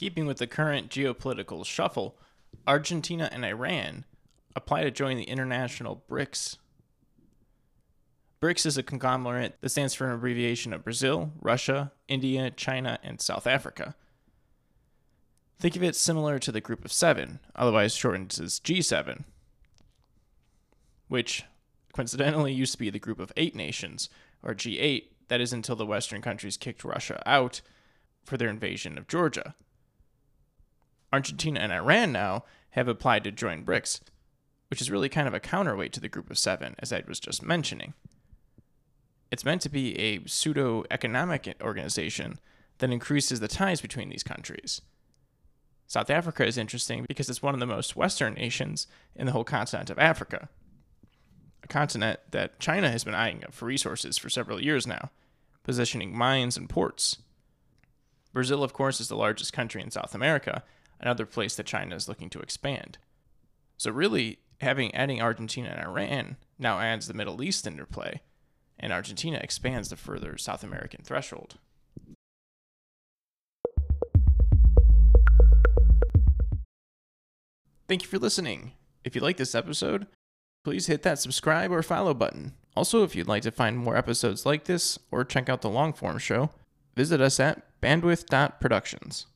Keeping with the current geopolitical shuffle, Argentina and Iran apply to join the international BRICS. BRICS is a conglomerate that stands for an abbreviation of Brazil, Russia, India, China, and South Africa. Think of it similar to the Group of Seven, otherwise shortened as G7, which coincidentally used to be the Group of Eight Nations, or G8, that is until the Western countries kicked Russia out for their invasion of Georgia. Argentina and Iran now have applied to join BRICS, which is really kind of a counterweight to the Group of Seven, as I was just mentioning. It's meant to be a pseudo economic organization that increases the ties between these countries. South Africa is interesting because it's one of the most Western nations in the whole continent of Africa, a continent that China has been eyeing up for resources for several years now, positioning mines and ports. Brazil, of course, is the largest country in South America, another place that China is looking to expand. So, really, having adding Argentina and Iran now adds the Middle East into play, and Argentina expands the further South American threshold. Thank you for listening. If you like this episode, please hit that subscribe or follow button. Also, if you'd like to find more episodes like this or check out the long form show, visit us at bandwidth.productions.